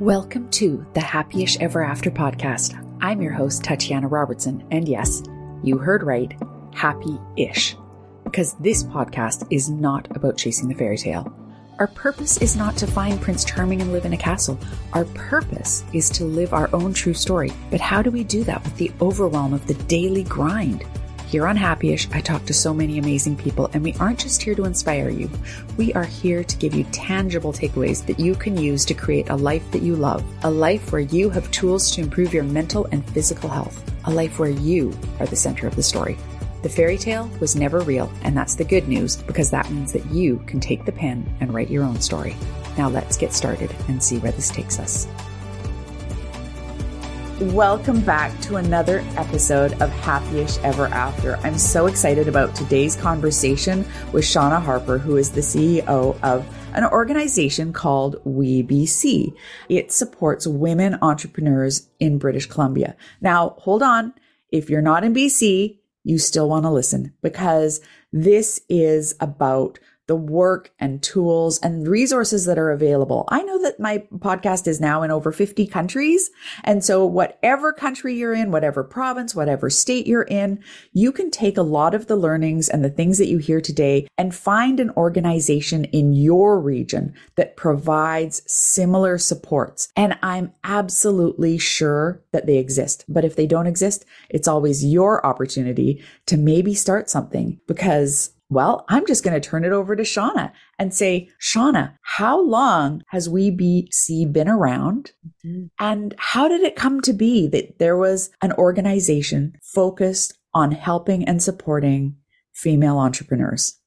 Welcome to the Happyish Ever After podcast. I'm your host, Tatiana Robertson, and yes, you heard right, happy ish. Because this podcast is not about chasing the fairy tale. Our purpose is not to find Prince Charming and live in a castle. Our purpose is to live our own true story. But how do we do that with the overwhelm of the daily grind? Here on Happyish, I talk to so many amazing people, and we aren't just here to inspire you. We are here to give you tangible takeaways that you can use to create a life that you love, a life where you have tools to improve your mental and physical health, a life where you are the center of the story. The fairy tale was never real, and that's the good news because that means that you can take the pen and write your own story. Now let's get started and see where this takes us. Welcome back to another episode of Happyish Ever After. I'm so excited about today's conversation with Shauna Harper, who is the CEO of an organization called WeBC. It supports women entrepreneurs in British Columbia. Now, hold on. If you're not in BC, you still want to listen because this is about the work and tools and resources that are available. I know that my podcast is now in over 50 countries. And so whatever country you're in, whatever province, whatever state you're in, you can take a lot of the learnings and the things that you hear today and find an organization in your region that provides similar supports. And I'm absolutely sure that they exist. But if they don't exist, it's always your opportunity to maybe start something because well, I'm just going to turn it over to Shauna and say, Shauna, how long has WeBC been around? Mm-hmm. And how did it come to be that there was an organization focused on helping and supporting female entrepreneurs?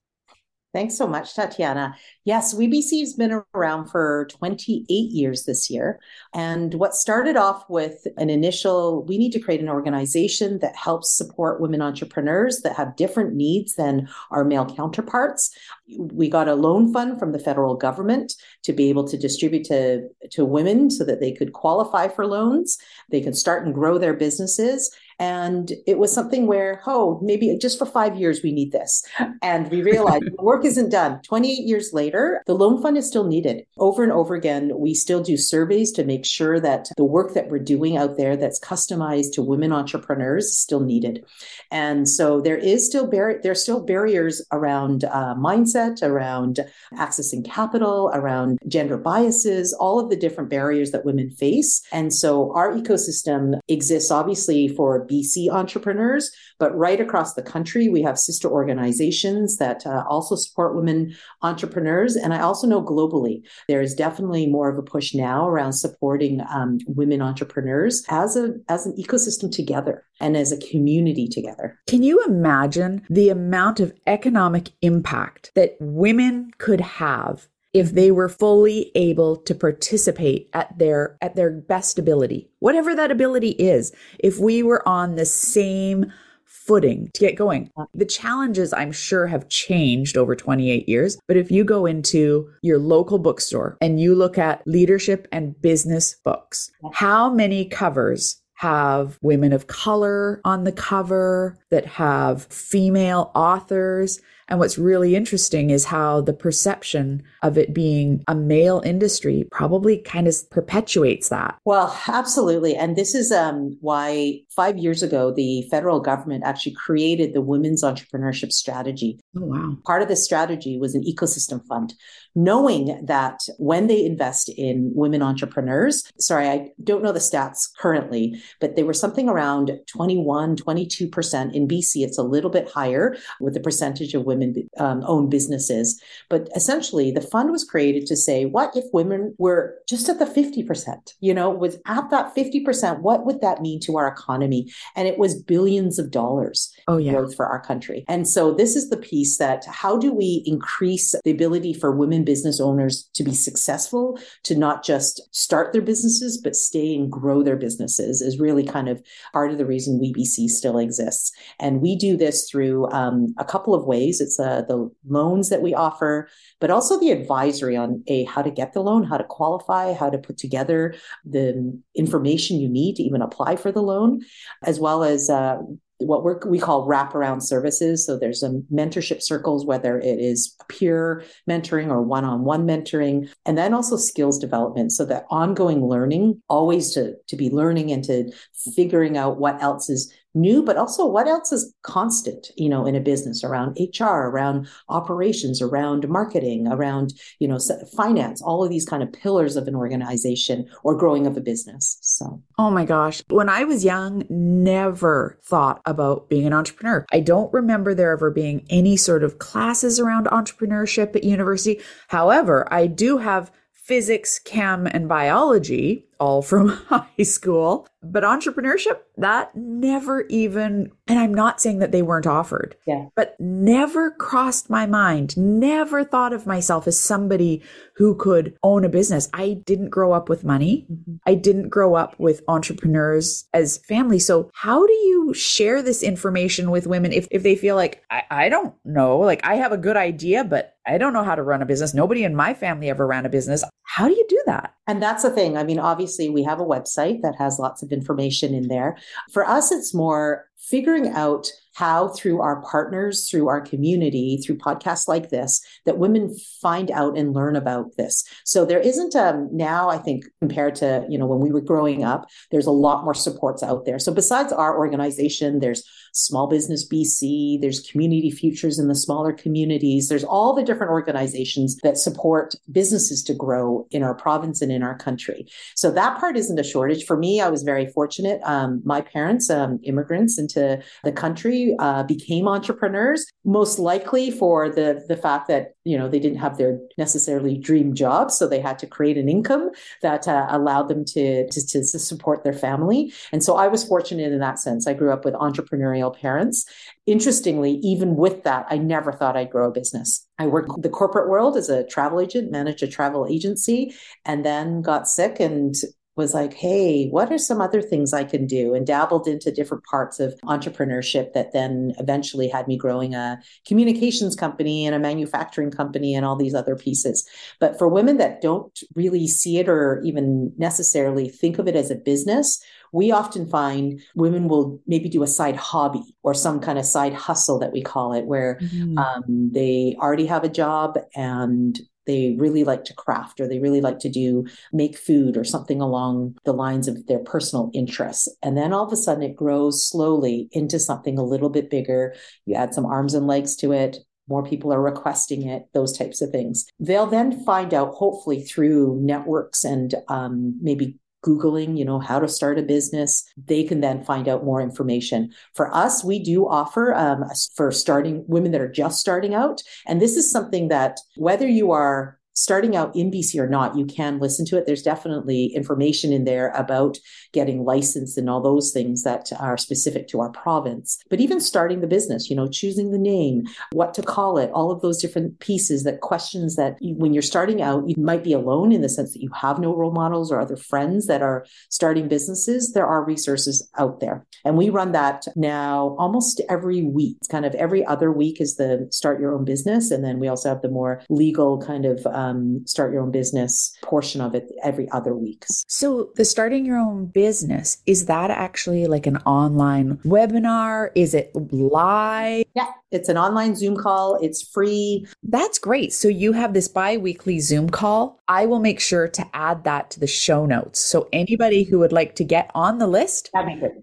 Thanks so much, Tatiana. Yes, WeBC has been around for 28 years this year. And what started off with an initial, we need to create an organization that helps support women entrepreneurs that have different needs than our male counterparts. We got a loan fund from the federal government to be able to distribute to, to women so that they could qualify for loans, they could start and grow their businesses. And it was something where, oh, maybe just for five years we need this. And we realized the work isn't done. 28 years later, the loan fund is still needed. Over and over again, we still do surveys to make sure that the work that we're doing out there that's customized to women entrepreneurs is still needed. And so there is still bar- there's still barriers around uh, mindset, around accessing capital, around gender biases, all of the different barriers that women face. And so our ecosystem exists obviously for BC entrepreneurs, but right across the country, we have sister organizations that uh, also support women entrepreneurs. And I also know globally, there is definitely more of a push now around supporting um, women entrepreneurs as a as an ecosystem together and as a community together. Can you imagine the amount of economic impact that women could have if they were fully able to participate at their at their best ability whatever that ability is if we were on the same footing to get going. The challenges i'm sure have changed over 28 years but if you go into your local bookstore and you look at leadership and business books how many covers have women of color on the cover that have female authors and what's really interesting is how the perception of it being a male industry probably kind of perpetuates that. Well, absolutely. And this is um, why five years ago, the federal government actually created the Women's Entrepreneurship Strategy. Oh, wow. Part of this strategy was an ecosystem fund, knowing that when they invest in women entrepreneurs, sorry, I don't know the stats currently, but they were something around 21, 22%. In BC, it's a little bit higher with the percentage of women um, own businesses. But essentially, the fund was created to say, what if women were just at the 50%? You know, was at that 50%, what would that mean to our economy? And it was billions of dollars oh, yeah. for our country. And so this is the piece that how do we increase the ability for women business owners to be successful, to not just start their businesses, but stay and grow their businesses is really kind of part of the reason WeBC still exists. And we do this through um, a couple of ways. It's it's uh, the loans that we offer, but also the advisory on a how to get the loan, how to qualify, how to put together the information you need to even apply for the loan, as well as uh, what we we call wraparound services. So there's a mentorship circles, whether it is peer mentoring or one-on-one mentoring, and then also skills development. So that ongoing learning, always to, to be learning and to figuring out what else is new, but also what else is constant, you know, in a business around HR, around operations, around marketing, around, you know, finance, all of these kind of pillars of an organization or growing of a business. So, oh my gosh. When I was young, never thought about being an entrepreneur. I don't remember there ever being any sort of classes around entrepreneurship at university. However, I do have physics, chem, and biology all from high school. But entrepreneurship, that never even, and I'm not saying that they weren't offered, yeah. but never crossed my mind, never thought of myself as somebody who could own a business. I didn't grow up with money. Mm-hmm. I didn't grow up with entrepreneurs as family. So how do you share this information with women if, if they feel like, I, I don't know, like I have a good idea, but I don't know how to run a business. Nobody in my family ever ran a business. How do you do that? And that's the thing. I mean, obviously, we have a website that has lots of information in there. For us, it's more figuring out how through our partners, through our community, through podcasts like this, that women find out and learn about this. So there isn't um now, I think, compared to, you know, when we were growing up, there's a lot more supports out there. So besides our organization, there's Small Business BC, there's Community Futures in the smaller communities. There's all the different organizations that support businesses to grow in our province and in our country. So that part isn't a shortage. For me, I was very fortunate. Um, my parents, um, immigrants into the country, uh, became entrepreneurs, most likely for the the fact that you know they didn't have their necessarily dream jobs, so they had to create an income that uh, allowed them to, to to support their family. And so I was fortunate in that sense. I grew up with entrepreneurial parents. Interestingly, even with that, I never thought I'd grow a business. I worked the corporate world as a travel agent, managed a travel agency, and then got sick and was like, hey, what are some other things I can do? And dabbled into different parts of entrepreneurship that then eventually had me growing a communications company and a manufacturing company and all these other pieces. But for women that don't really see it or even necessarily think of it as a business, we often find women will maybe do a side hobby or some kind of side hustle that we call it, where mm-hmm. um, they already have a job and they really like to craft or they really like to do make food or something along the lines of their personal interests. And then all of a sudden it grows slowly into something a little bit bigger. You add some arms and legs to it. More people are requesting it those types of things. They'll then find out hopefully through networks and um, maybe Googling, you know, how to start a business, they can then find out more information. For us, we do offer um, for starting women that are just starting out. And this is something that whether you are starting out in BC or not, you can listen to it. There's definitely information in there about getting licensed and all those things that are specific to our province. But even starting the business, you know, choosing the name, what to call it, all of those different pieces that questions that you, when you're starting out, you might be alone in the sense that you have no role models or other friends that are starting businesses. There are resources out there. And we run that now almost every week. It's kind of every other week is the start your own business. And then we also have the more legal kind of uh, um, start your own business portion of it every other weeks. So the starting your own business, is that actually like an online webinar? Is it live? Yeah, it's an online Zoom call. It's free. That's great. So you have this bi-weekly Zoom call. I will make sure to add that to the show notes. So anybody who would like to get on the list,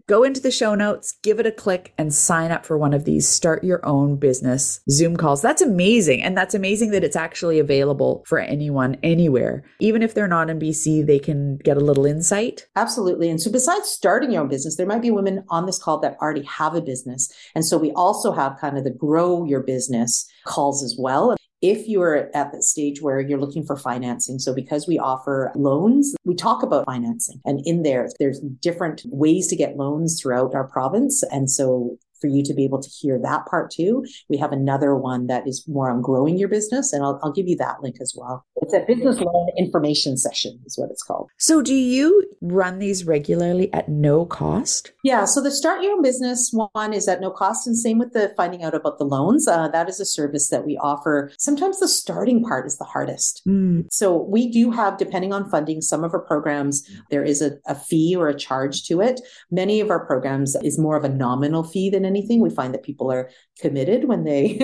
go into the show notes, give it a click and sign up for one of these start your own business Zoom calls. That's amazing. And that's amazing that it's actually available for anyone anywhere. Even if they're not in BC, they can get a little insight. Absolutely. And so besides starting your own business, there might be women on this call that already have a business. And so we also have kind of the grow your business calls as well if you're at the stage where you're looking for financing. So because we offer loans, we talk about financing and in there, there's different ways to get loans throughout our province. And so for you to be able to hear that part too. We have another one that is more on growing your business, and I'll, I'll give you that link as well. It's a business loan information session, is what it's called. So, do you run these regularly at no cost? Yeah. So, the start your own business one is at no cost, and same with the finding out about the loans. Uh, that is a service that we offer. Sometimes the starting part is the hardest. Mm. So, we do have, depending on funding, some of our programs, there is a, a fee or a charge to it. Many of our programs is more of a nominal fee than anything. We find that people are committed when they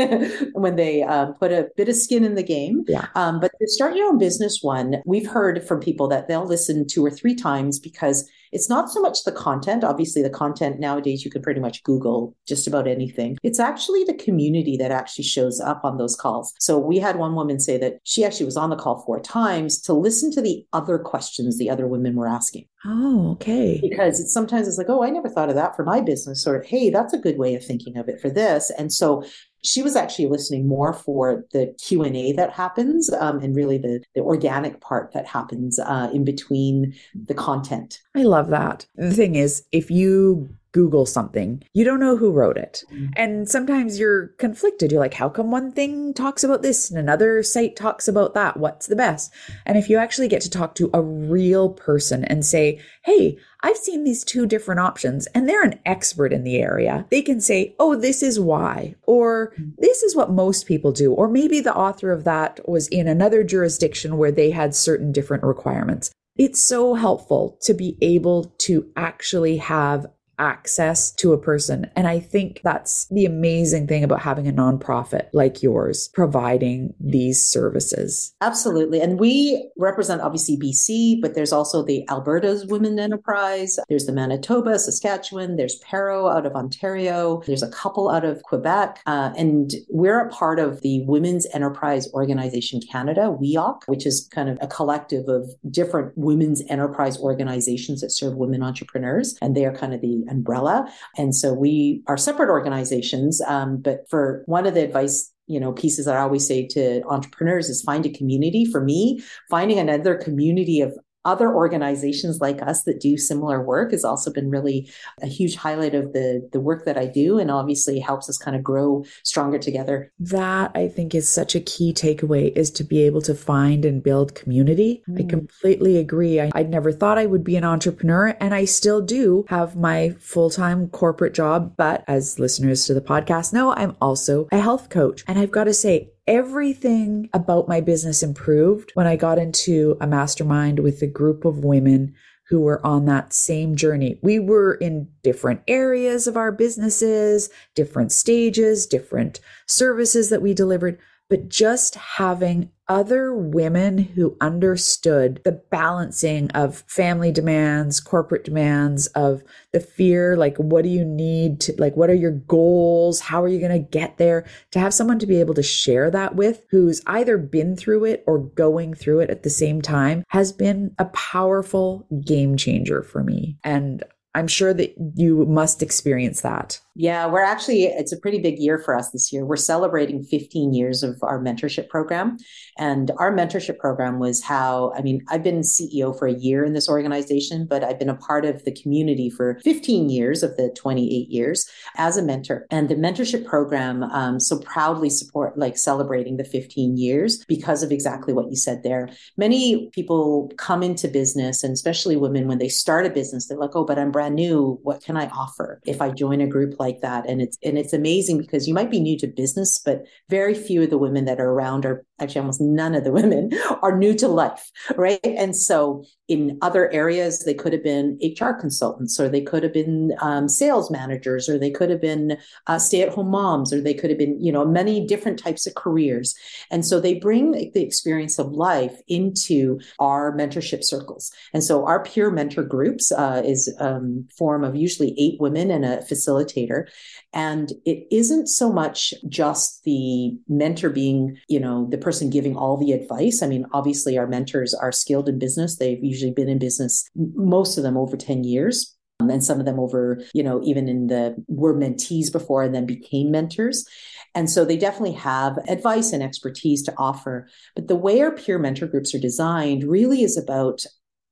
when they um, put a bit of skin in the game. Yeah. Um, but the start your own business one, we've heard from people that they'll listen two or three times because it's not so much the content. Obviously, the content nowadays you can pretty much Google just about anything. It's actually the community that actually shows up on those calls. So we had one woman say that she actually was on the call four times to listen to the other questions the other women were asking. Oh, okay. Because it's sometimes it's like, oh, I never thought of that for my business, or hey, that's a good way of thinking of it for this. And so she was actually listening more for the q&a that happens um, and really the, the organic part that happens uh, in between the content. I love that. The thing is if you Google something, you don't know who wrote it. Mm-hmm. And sometimes you're conflicted. You're like, how come one thing talks about this and another site talks about that? What's the best? And if you actually get to talk to a real person and say, hey, I've seen these two different options and they're an expert in the area, they can say, oh, this is why, or mm-hmm. this is what most people do. Or maybe the author of that was in another jurisdiction where they had certain different requirements. It's so helpful to be able to actually have access to a person. And I think that's the amazing thing about having a nonprofit like yours providing these services. Absolutely. And we represent obviously BC, but there's also the Alberta's Women Enterprise, there's the Manitoba, Saskatchewan, there's PARO out of Ontario, there's a couple out of Quebec. Uh, and we're a part of the Women's Enterprise Organization Canada, WEOC, which is kind of a collective of different women's enterprise organizations that serve women entrepreneurs. And they are kind of the umbrella. And so we are separate organizations. Um, but for one of the advice you know pieces that i always say to entrepreneurs is find a community for me finding another community of other organizations like us that do similar work has also been really a huge highlight of the the work that I do and obviously helps us kind of grow stronger together. That I think is such a key takeaway is to be able to find and build community. Mm. I completely agree. I, I'd never thought I would be an entrepreneur and I still do have my full-time corporate job, but as listeners to the podcast know, I'm also a health coach. And I've got to say, everything about my business improved when I got into a mastermind with a group of women who were on that same journey. We were in different areas of our businesses, different stages, different services that we delivered, but just having other women who understood the balancing of family demands, corporate demands, of the fear like, what do you need to, like, what are your goals? How are you going to get there? To have someone to be able to share that with who's either been through it or going through it at the same time has been a powerful game changer for me. And I'm sure that you must experience that. Yeah, we're actually, it's a pretty big year for us this year. We're celebrating 15 years of our mentorship program. And our mentorship program was how, I mean, I've been CEO for a year in this organization, but I've been a part of the community for 15 years of the 28 years as a mentor. And the mentorship program um, so proudly support, like celebrating the 15 years because of exactly what you said there. Many people come into business, and especially women, when they start a business, they're like, oh, but I'm brand new. What can I offer if I join a group like that. And it's and it's amazing because you might be new to business, but very few of the women that are around are actually almost none of the women are new to life, right? And so in other areas, they could have been HR consultants, or they could have been um, sales managers, or they could have been uh, stay-at-home moms, or they could have been, you know, many different types of careers. And so they bring the experience of life into our mentorship circles. And so our peer mentor groups uh, is um, form of usually eight women and a facilitator. And it isn't so much just the mentor being, you know, the person giving all the advice. I mean, obviously, our mentors are skilled in business. They've usually been in business, most of them over 10 years. Um, and some of them over, you know, even in the were mentees before and then became mentors. And so they definitely have advice and expertise to offer. But the way our peer mentor groups are designed really is about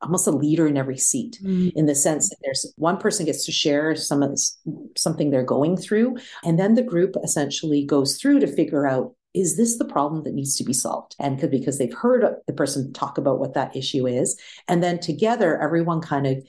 almost a leader in every seat mm-hmm. in the sense that there's one person gets to share some of this, something they're going through and then the group essentially goes through to figure out is this the problem that needs to be solved? And because they've heard the person talk about what that issue is and then together everyone kind of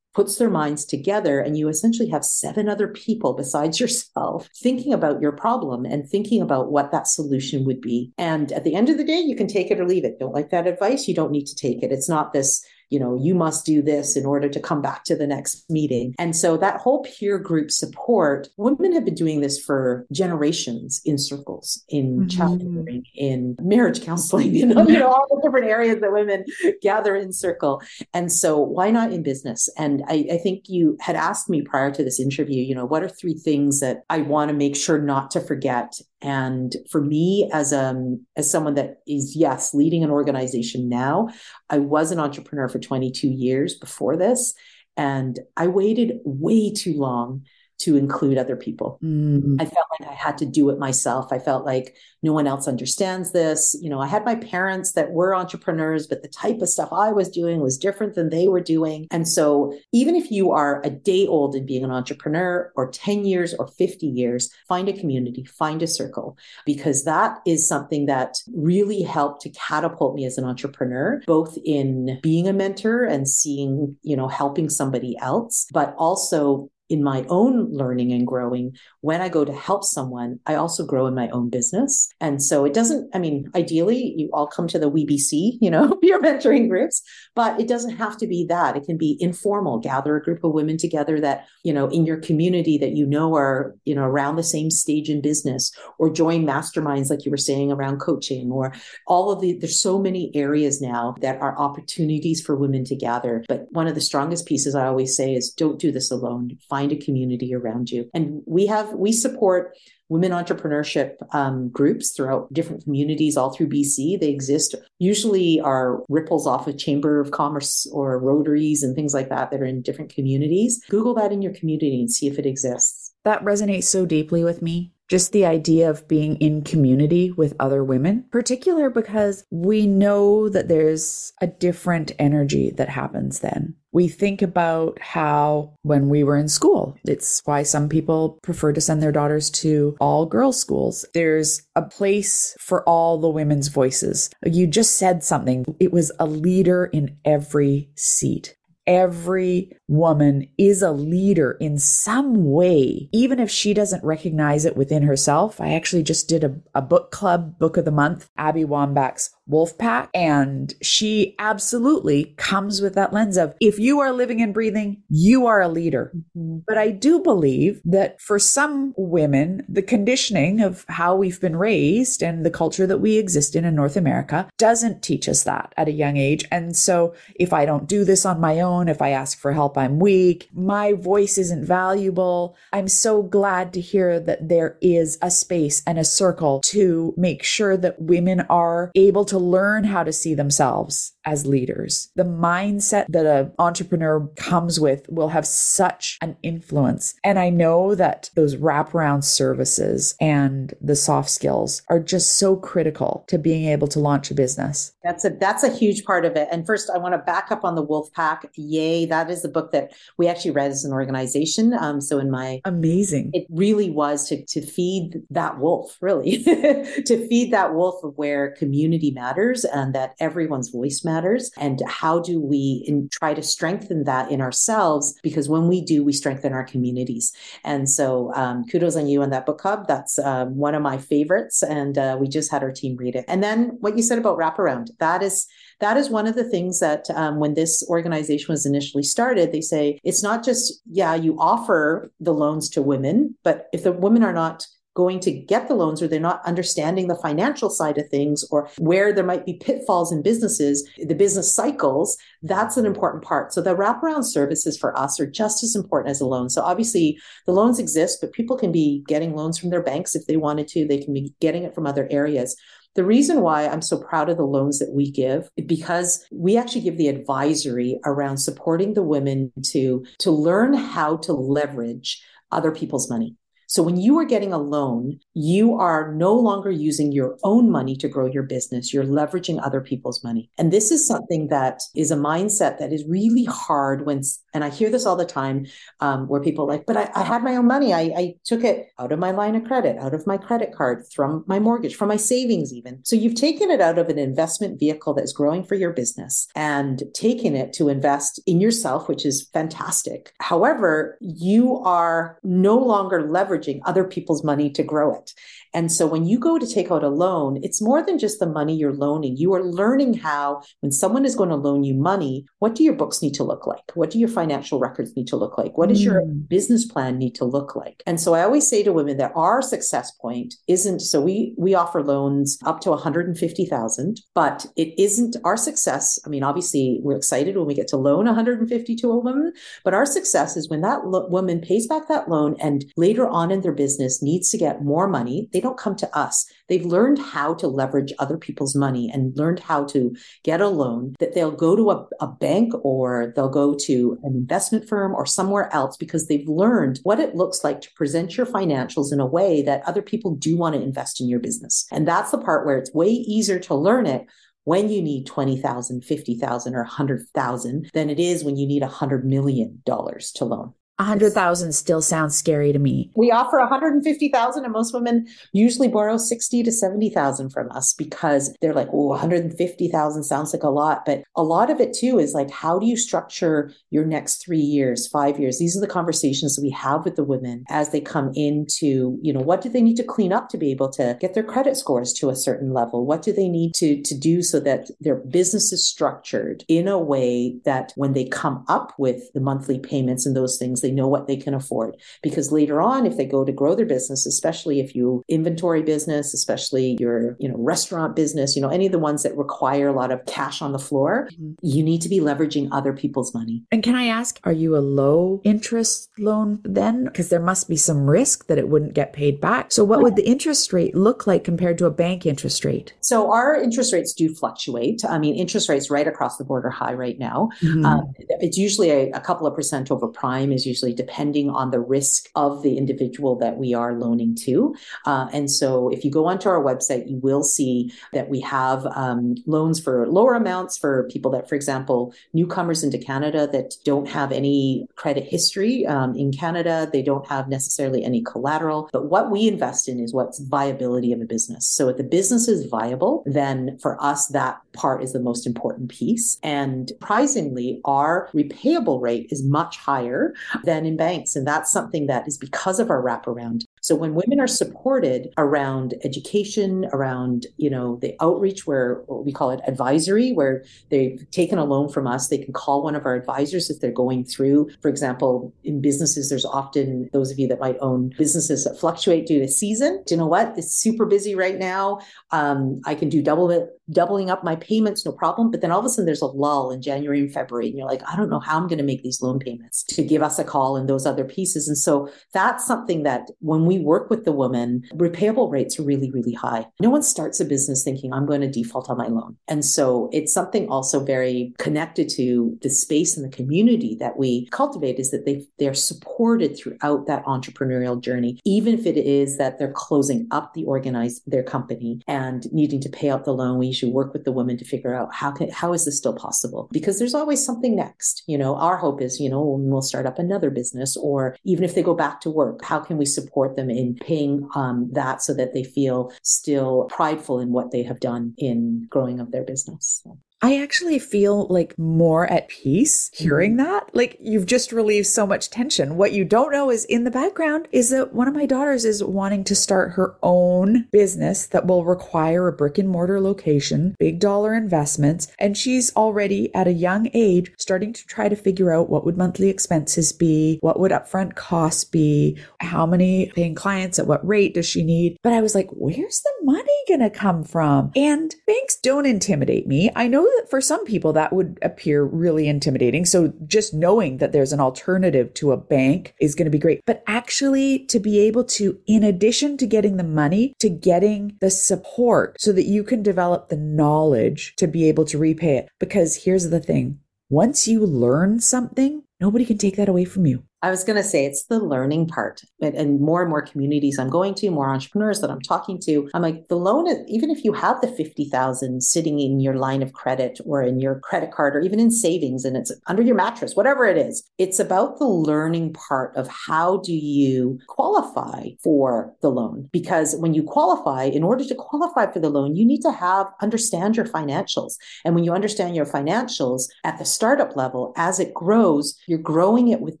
puts their minds together and you essentially have seven other people besides yourself thinking about your problem and thinking about what that solution would be. And at the end of the day you can take it or leave it. Don't like that advice. You don't need to take it. It's not this you know, you must do this in order to come back to the next meeting. And so that whole peer group support, women have been doing this for generations in circles, in mm-hmm. child rearing, in marriage counseling, you know, you know, all the different areas that women gather in circle. And so why not in business? And I, I think you had asked me prior to this interview, you know, what are three things that I want to make sure not to forget and for me, as um as someone that is yes leading an organization now, I was an entrepreneur for 22 years before this, and I waited way too long to include other people. Mm. I felt like I had to do it myself. I felt like no one else understands this. You know, I had my parents that were entrepreneurs, but the type of stuff I was doing was different than they were doing. And so, even if you are a day old in being an entrepreneur, or 10 years or 50 years, find a community, find a circle, because that is something that really helped to catapult me as an entrepreneur, both in being a mentor and seeing, you know, helping somebody else, but also in my own learning and growing, when I go to help someone, I also grow in my own business. And so it doesn't, I mean, ideally, you all come to the WeBC, you know, your mentoring groups, but it doesn't have to be that. It can be informal, gather a group of women together that, you know, in your community that you know are, you know, around the same stage in business or join masterminds, like you were saying, around coaching or all of the, there's so many areas now that are opportunities for women to gather. But one of the strongest pieces I always say is don't do this alone a community around you. And we have, we support women entrepreneurship um, groups throughout different communities all through BC. They exist, usually are ripples off of Chamber of Commerce or Rotaries and things like that that are in different communities. Google that in your community and see if it exists. That resonates so deeply with me just the idea of being in community with other women, particular because we know that there's a different energy that happens then. We think about how when we were in school, it's why some people prefer to send their daughters to all girls schools. There's a place for all the women's voices. You just said something. It was a leader in every seat every woman is a leader in some way, even if she doesn't recognize it within herself. I actually just did a, a book club book of the month, Abby Wambach's Wolfpack. And she absolutely comes with that lens of if you are living and breathing, you are a leader. Mm-hmm. But I do believe that for some women, the conditioning of how we've been raised and the culture that we exist in in North America doesn't teach us that at a young age. And so if I don't do this on my own, if I ask for help, I'm weak, my voice isn't valuable. I'm so glad to hear that there is a space and a circle to make sure that women are able to to learn how to see themselves as leaders. The mindset that an entrepreneur comes with will have such an influence. And I know that those wraparound services and the soft skills are just so critical to being able to launch a business. That's a that's a huge part of it. And first, I want to back up on the Wolf Pack. Yay! That is the book that we actually read as an organization. Um, so in my amazing, it really was to to feed that wolf, really, to feed that wolf of where community matters and that everyone's voice matters. Matters and how do we in, try to strengthen that in ourselves? Because when we do we strengthen our communities. And so um, kudos on you on that book club that's uh, one of my favorites. And uh, we just had our team read it. And then what you said about wraparound that is that is one of the things that um, when this organization was initially started they say it's not just yeah you offer the loans to women but if the women are not going to get the loans or they're not understanding the financial side of things or where there might be pitfalls in businesses, the business cycles, that's an important part. So the wraparound services for us are just as important as a loan. So obviously the loans exist, but people can be getting loans from their banks if they wanted to. They can be getting it from other areas. The reason why I'm so proud of the loans that we give because we actually give the advisory around supporting the women to to learn how to leverage other people's money. So when you are getting a loan, you are no longer using your own money to grow your business. You're leveraging other people's money. And this is something that is a mindset that is really hard when, and I hear this all the time, um, where people like, but I, I had my own money. I, I took it out of my line of credit, out of my credit card, from my mortgage, from my savings even. So you've taken it out of an investment vehicle that's growing for your business and taken it to invest in yourself, which is fantastic. However, you are no longer leveraging other people's money to grow it. And so when you go to take out a loan, it's more than just the money you're loaning. You are learning how, when someone is going to loan you money, what do your books need to look like? What do your financial records need to look like? What does mm. your business plan need to look like? And so I always say to women that our success point isn't so we we offer loans up to 150,000, but it isn't our success. I mean, obviously we're excited when we get to loan 150 to a woman, but our success is when that lo- woman pays back that loan and later on in their business needs to get more money. They don't come to us. They've learned how to leverage other people's money and learned how to get a loan that they'll go to a, a bank or they'll go to an investment firm or somewhere else because they've learned what it looks like to present your financials in a way that other people do want to invest in your business. And that's the part where it's way easier to learn it when you need 20,000, 50,000 or 100,000 than it is when you need 100 million dollars to loan. A hundred thousand still sounds scary to me. We offer 150,000 and most women usually borrow 60 to 70,000 from us because they're like, oh, 150,000 sounds like a lot. But a lot of it too is like, how do you structure your next three years, five years? These are the conversations that we have with the women as they come into, you know, what do they need to clean up to be able to get their credit scores to a certain level? What do they need to, to do so that their business is structured in a way that when they come up with the monthly payments and those things, they know what they can afford. Because later on, if they go to grow their business, especially if you inventory business, especially your, you know, restaurant business, you know, any of the ones that require a lot of cash on the floor, mm-hmm. you need to be leveraging other people's money. And can I ask, are you a low interest loan then? Because there must be some risk that it wouldn't get paid back. So what would the interest rate look like compared to a bank interest rate? So our interest rates do fluctuate. I mean, interest rates right across the board are high right now. Mm-hmm. Um, it's usually a, a couple of percent over prime is usually depending on the risk of the individual that we are loaning to. Uh, and so if you go onto our website, you will see that we have um, loans for lower amounts for people that, for example, newcomers into Canada that don't have any credit history um, in Canada, they don't have necessarily any collateral. But what we invest in is what's viability of a business. So if the business is viable, then for us, that part is the most important piece. And surprisingly, our repayable rate is much higher than in banks. And that's something that is because of our wraparound. So when women are supported around education, around, you know, the outreach where we call it advisory, where they've taken a loan from us, they can call one of our advisors if they're going through, for example, in businesses, there's often those of you that might own businesses that fluctuate due to season. Do you know what? It's super busy right now. Um, I can do double it, doubling up my payments, no problem. But then all of a sudden there's a lull in January and February, and you're like, I don't know how I'm going to make these loan payments to give us a call and those other pieces. And so that's something that when we work with the woman, repayable rates are really, really high. No one starts a business thinking, I'm going to default on my loan. And so it's something also very connected to the space and the community that we cultivate is that they, they're supported throughout that entrepreneurial journey, even if it is that they're closing up the organized, their company and needing to pay out the loan. We usually work with the woman to figure out how can, how is this still possible? Because there's always something next. You know, our hope is, you know, we'll start up another business or even if they go back to work, how can we support them in paying um, that so that they feel still prideful in what they have done in growing of their business. So. I actually feel like more at peace hearing mm-hmm. that. Like you've just relieved so much tension. What you don't know is in the background is that one of my daughters is wanting to start her own business that will require a brick and mortar location, big dollar investments. And she's already at a young age starting to try to figure out what would monthly expenses be, what would upfront costs be, how many paying clients at what rate does she need. But I was like, where's the money going to come from? And banks don't intimidate me. I know that for some people that would appear really intimidating. So just knowing that there's an alternative to a bank is going to be great. But actually to be able to, in addition to getting the money, to getting the support so that you can develop the knowledge to be able to repay it. Because here's the thing. Once you learn something, nobody can take that away from you. I was going to say it's the learning part. And, more and more communities I'm going to, more entrepreneurs that I'm talking to, I'm like, the loan, even if you have the 50,000 sitting in your line of credit or in your credit card or even in savings and it's under your mattress, whatever it is, it's about the learning part of how do you qualify for the loan? Because when you qualify, in order to qualify for the loan, you need to have, understand your financials. And when you understand your financials at the startup level, as it grows, you're growing it with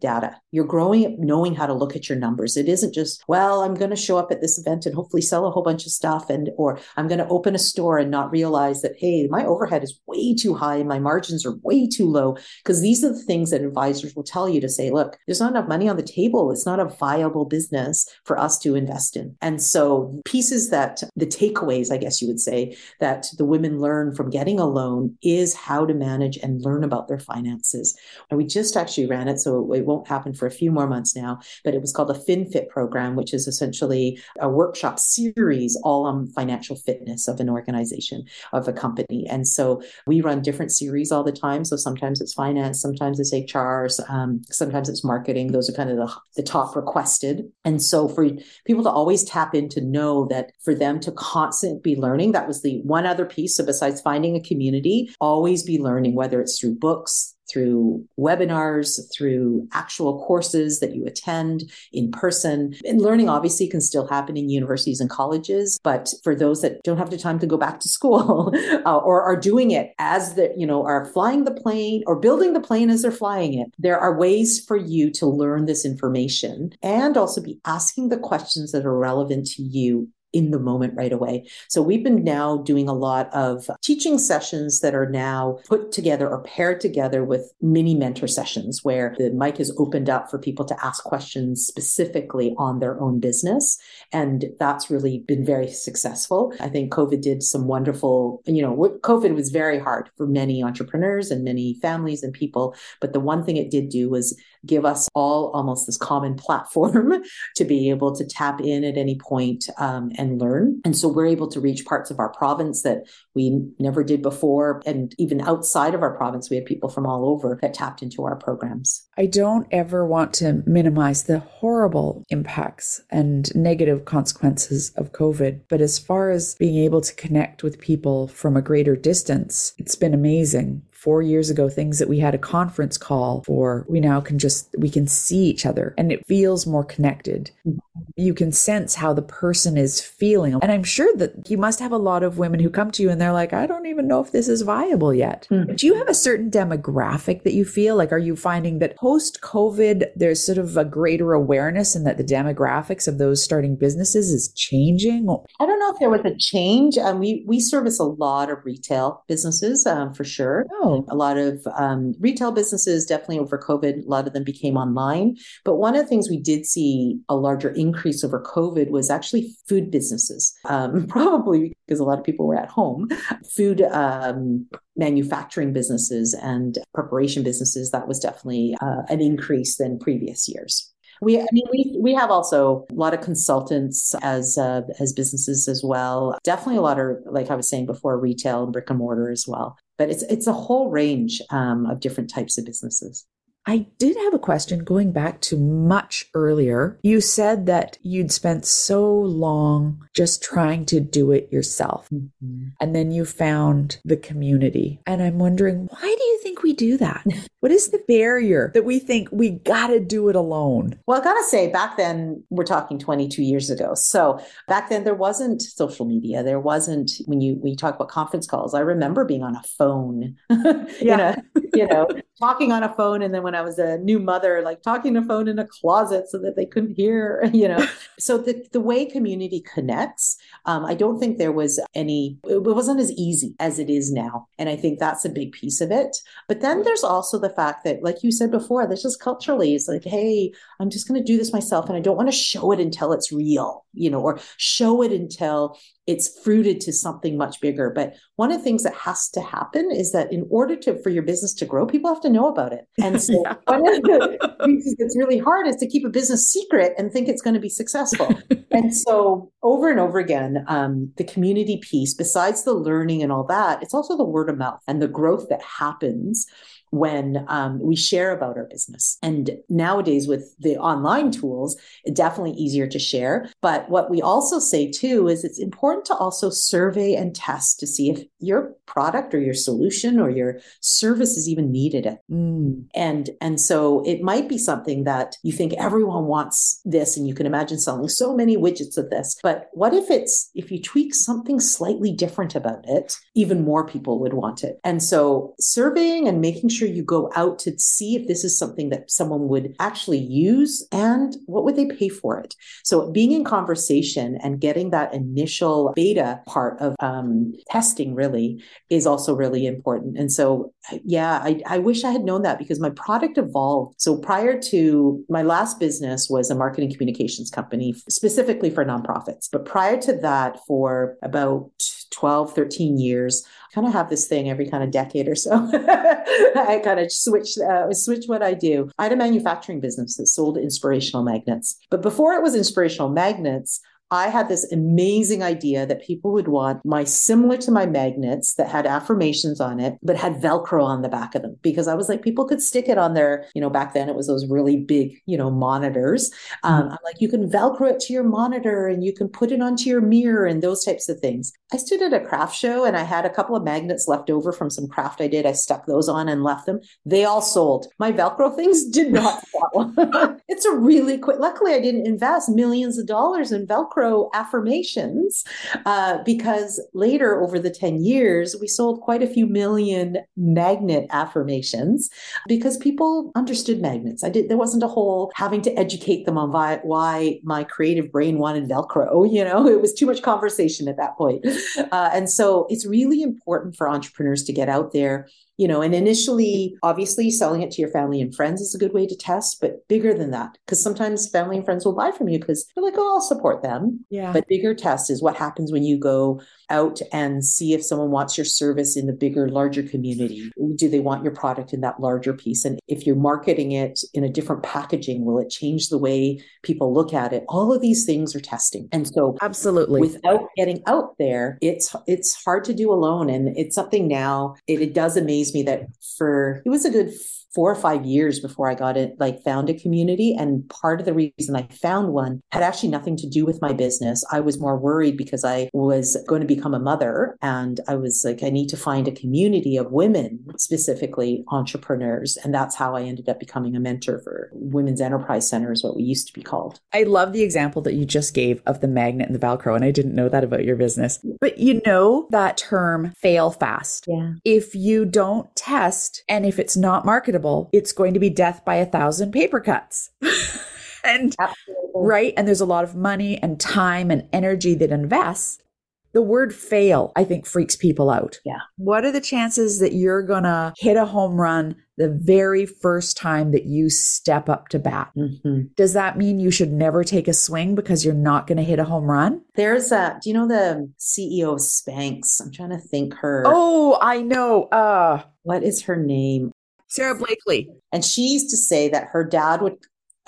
data you're growing up knowing how to look at your numbers. It isn't just, well, I'm going to show up at this event and hopefully sell a whole bunch of stuff and or I'm going to open a store and not realize that hey, my overhead is way too high and my margins are way too low because these are the things that advisors will tell you to say, look, there's not enough money on the table. It's not a viable business for us to invest in. And so pieces that the takeaways, I guess you would say, that the women learn from getting a loan is how to manage and learn about their finances. And we just actually ran it, so it won't happen for a few more months now, but it was called a FinFit program, which is essentially a workshop series all on financial fitness of an organization, of a company. And so we run different series all the time. So sometimes it's finance, sometimes it's HRs, um, sometimes it's marketing. Those are kind of the, the top requested. And so for people to always tap in to know that for them to constantly be learning, that was the one other piece. So besides finding a community, always be learning, whether it's through books, through webinars, through actual courses that you attend in person. And learning obviously can still happen in universities and colleges, but for those that don't have the time to go back to school uh, or are doing it as the, you know, are flying the plane or building the plane as they're flying it, there are ways for you to learn this information and also be asking the questions that are relevant to you in the moment right away. So we've been now doing a lot of teaching sessions that are now put together or paired together with mini mentor sessions where the mic is opened up for people to ask questions specifically on their own business. And that's really been very successful. I think COVID did some wonderful, you know, COVID was very hard for many entrepreneurs and many families and people. But the one thing it did do was give us all almost this common platform to be able to tap in at any point, um, and learn. And so we're able to reach parts of our province that we never did before. And even outside of our province, we had people from all over that tapped into our programs. I don't ever want to minimize the horrible impacts and negative consequences of COVID. But as far as being able to connect with people from a greater distance, it's been amazing four years ago things that we had a conference call for we now can just we can see each other and it feels more connected. You can sense how the person is feeling. And i'm sure that you must have a lot of women who come to you and they're like i don't even know if this is viable yet. Mm-hmm. do you have a certain demographic that you feel? Like are you finding that post covid there's sort of a greater awareness and that the demographics of those starting businesses is changing? I don't know if there was a change. Um, we we service a lot of retail businesses um, for sure. Oh a lot of um, retail businesses, definitely over COVID, a lot of them became online. But one of the things we did see a larger increase over COVID was actually food businesses, um, probably because a lot of people were at home. Food um, manufacturing businesses and preparation businesses, that was definitely uh, an increase than previous years. We, I mean, we we have also a lot of consultants as uh, as businesses as well. Definitely a lot of, like I was saying before, retail and brick and mortar as well but it's it's a whole range um, of different types of businesses. I did have a question going back to much earlier. You said that you'd spent so long just trying to do it yourself. Mm-hmm. And then you found the community. And I'm wondering, why do you think we do that? what is the barrier that we think we got to do it alone? Well, I got to say, back then, we're talking 22 years ago. So back then, there wasn't social media. There wasn't, when you, when you talk about conference calls, I remember being on a phone, yeah. you know, talking on a phone. And then when I was a new mother, like talking to phone in a closet so that they couldn't hear, you know. so the, the way community connects, um, I don't think there was any, it wasn't as easy as it is now. And I think that's a big piece of it. But then there's also the fact that, like you said before, there's just culturally, it's like, hey, I'm just going to do this myself and I don't want to show it until it's real, you know, or show it until it's fruited to something much bigger. But one of the things that has to happen is that in order to for your business to grow, people have to know about it. And so yeah. one of the reasons that's really hard is to keep a business secret and think it's going to be successful. and so over and over again, um, the community piece, besides the learning and all that, it's also the word of mouth and the growth that happens when um, we share about our business. And nowadays, with the online tools, it's definitely easier to share. But what we also say too is it's important to also survey and test to see if your product or your solution or your service is even needed. Mm. And and so it might be something that you think everyone wants this and you can imagine selling so many widgets of this. But what if it's if you tweak something slightly different about it, even more people would want it. And so surveying and making sure you go out to see if this is something that someone would actually use and what would they pay for it. So being in conversation and getting that initial beta part of um, testing really is also really important. And so, yeah, I, I wish I had known that because my product evolved. So prior to my last business was a marketing communications company specifically for nonprofits. But prior to that, for about 12, 13 years, I kind of have this thing every kind of decade or so. I kind of switch, uh, switch what I do. I had a manufacturing business that sold inspirational magnets. But before it was inspirational magnets, I had this amazing idea that people would want my similar to my magnets that had affirmations on it, but had Velcro on the back of them because I was like, people could stick it on their, you know, back then it was those really big, you know, monitors. Um, mm-hmm. I'm like, you can Velcro it to your monitor and you can put it onto your mirror and those types of things. I stood at a craft show and I had a couple of magnets left over from some craft I did. I stuck those on and left them. They all sold. My Velcro things did not sell. it's a really quick, luckily I didn't invest millions of dollars in Velcro macro affirmations uh, because later over the 10 years, we sold quite a few million magnet affirmations because people understood magnets. I did, there wasn't a whole having to educate them on why, why my creative brain wanted Velcro. You know, it was too much conversation at that point. Uh, and so it's really important for entrepreneurs to get out there you know and initially obviously selling it to your family and friends is a good way to test but bigger than that because sometimes family and friends will buy from you because they're like oh i'll support them. Yeah. But bigger test is what happens when you go out and see if someone wants your service in the bigger larger community. Do they want your product in that larger piece? And if you're marketing it in a different packaging will it change the way people look at it? All of these things are testing. And so absolutely. without getting out there it's it's hard to do alone. And it's something now it, it does amaze me that for it was a good four or five years before I got it, like found a community. And part of the reason I found one had actually nothing to do with my business. I was more worried because I was going to become a mother. And I was like, I need to find a community of women, specifically entrepreneurs. And that's how I ended up becoming a mentor for Women's Enterprise Center, is what we used to be called. I love the example that you just gave of the magnet and the Velcro. And I didn't know that about your business. But you know that term fail fast. Yeah. If you don't test and if it's not marketable, it's going to be death by a thousand paper cuts. and Absolutely. right. And there's a lot of money and time and energy that invests. The word fail, I think, freaks people out. Yeah. What are the chances that you're going to hit a home run the very first time that you step up to bat? Mm-hmm. Does that mean you should never take a swing because you're not going to hit a home run? There's a, do you know the CEO of Spanx? I'm trying to think her. Oh, I know. Uh, what is her name? Sara Blakely. And she used to say that her dad would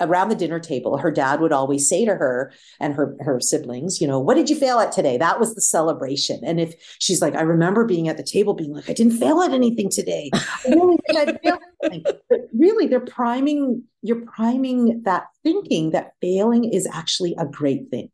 around the dinner table her dad would always say to her and her her siblings you know what did you fail at today? That was the celebration. And if she's like i remember being at the table being like i didn't fail at anything today. I really think I failed but really they're priming you're priming that thinking that failing is actually a great thing.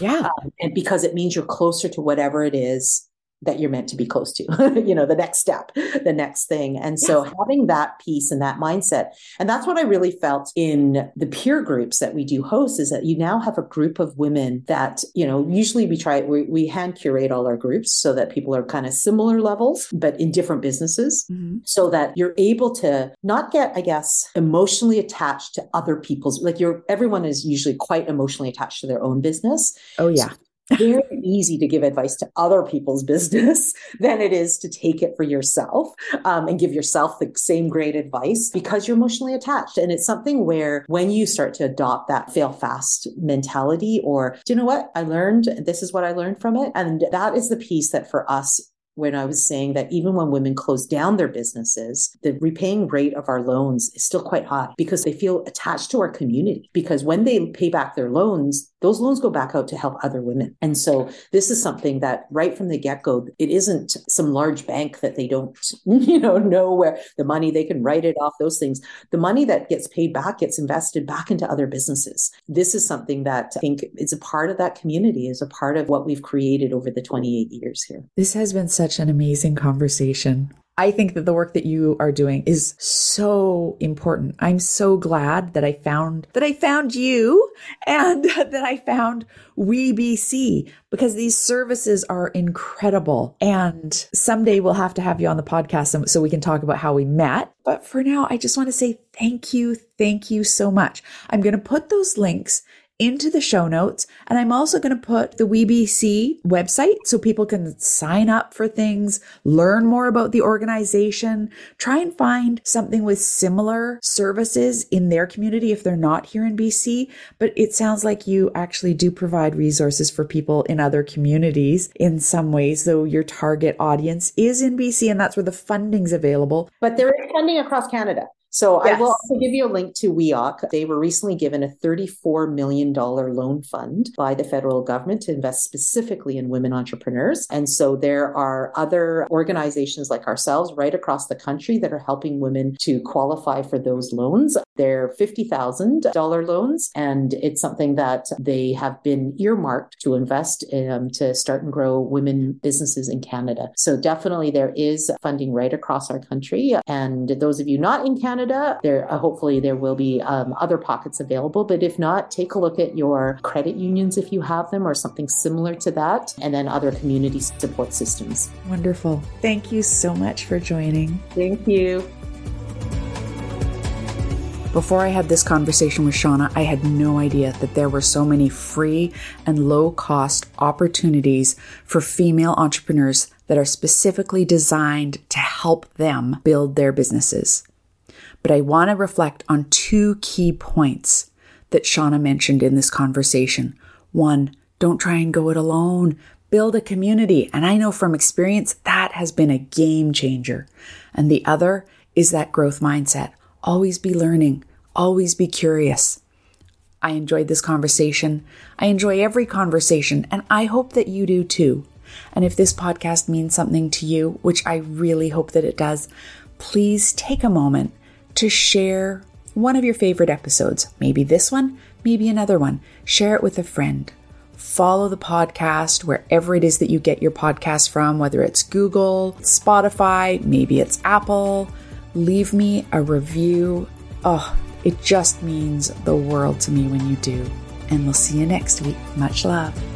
Yeah. Um, and because it means you're closer to whatever it is that you're meant to be close to, you know, the next step, the next thing. And yes. so having that piece and that mindset, and that's what I really felt in the peer groups that we do host is that you now have a group of women that, you know, usually we try, we, we hand curate all our groups so that people are kind of similar levels, but in different businesses mm-hmm. so that you're able to not get, I guess, emotionally attached to other people's, like you're, everyone is usually quite emotionally attached to their own business. Oh, yeah. So very easy to give advice to other people's business than it is to take it for yourself um, and give yourself the same great advice because you're emotionally attached. And it's something where when you start to adopt that fail fast mentality, or do you know what I learned? This is what I learned from it. And that is the piece that for us when I was saying that even when women close down their businesses, the repaying rate of our loans is still quite high because they feel attached to our community. Because when they pay back their loans, those loans go back out to help other women. And so this is something that right from the get-go, it isn't some large bank that they don't, you know, know where the money they can write it off, those things. The money that gets paid back gets invested back into other businesses. This is something that I think is a part of that community, is a part of what we've created over the 28 years here. This has been such an amazing conversation. I think that the work that you are doing is so important. I'm so glad that I found that I found you and that I found WeBC because these services are incredible. And someday we'll have to have you on the podcast so we can talk about how we met. But for now, I just want to say thank you. Thank you so much. I'm going to put those links into the show notes. And I'm also going to put the WeBC website so people can sign up for things, learn more about the organization, try and find something with similar services in their community if they're not here in BC. But it sounds like you actually do provide resources for people in other communities in some ways, though your target audience is in BC and that's where the funding's available. But there is funding across Canada. So yes. I will also give you a link to WEOC. They were recently given a $34 million loan fund by the federal government to invest specifically in women entrepreneurs. And so there are other organizations like ourselves right across the country that are helping women to qualify for those loans. They're $50,000 loans, and it's something that they have been earmarked to invest um, to start and grow women businesses in Canada. So definitely there is funding right across our country. And those of you not in Canada, Canada. There, uh, hopefully, there will be um, other pockets available. But if not, take a look at your credit unions if you have them or something similar to that, and then other community support systems. Wonderful. Thank you so much for joining. Thank you. Before I had this conversation with Shauna, I had no idea that there were so many free and low cost opportunities for female entrepreneurs that are specifically designed to help them build their businesses but I want to reflect on two key points that Shauna mentioned in this conversation. One, don't try and go it alone. Build a community. And I know from experience that has been a game changer. And the other is that growth mindset. Always be learning, always be curious. I enjoyed this conversation. I enjoy every conversation, and I hope that you do too. And if this podcast means something to you, which I really hope that it does, please take a moment to share one of your favorite episodes. Maybe this one, maybe another one. Share it with a friend. Follow the podcast wherever it is that you get your podcast from, whether it's Google, Spotify, maybe it's Apple. Leave me a review. Oh, it just means the world to me when you do. And we'll see you next week. Much love.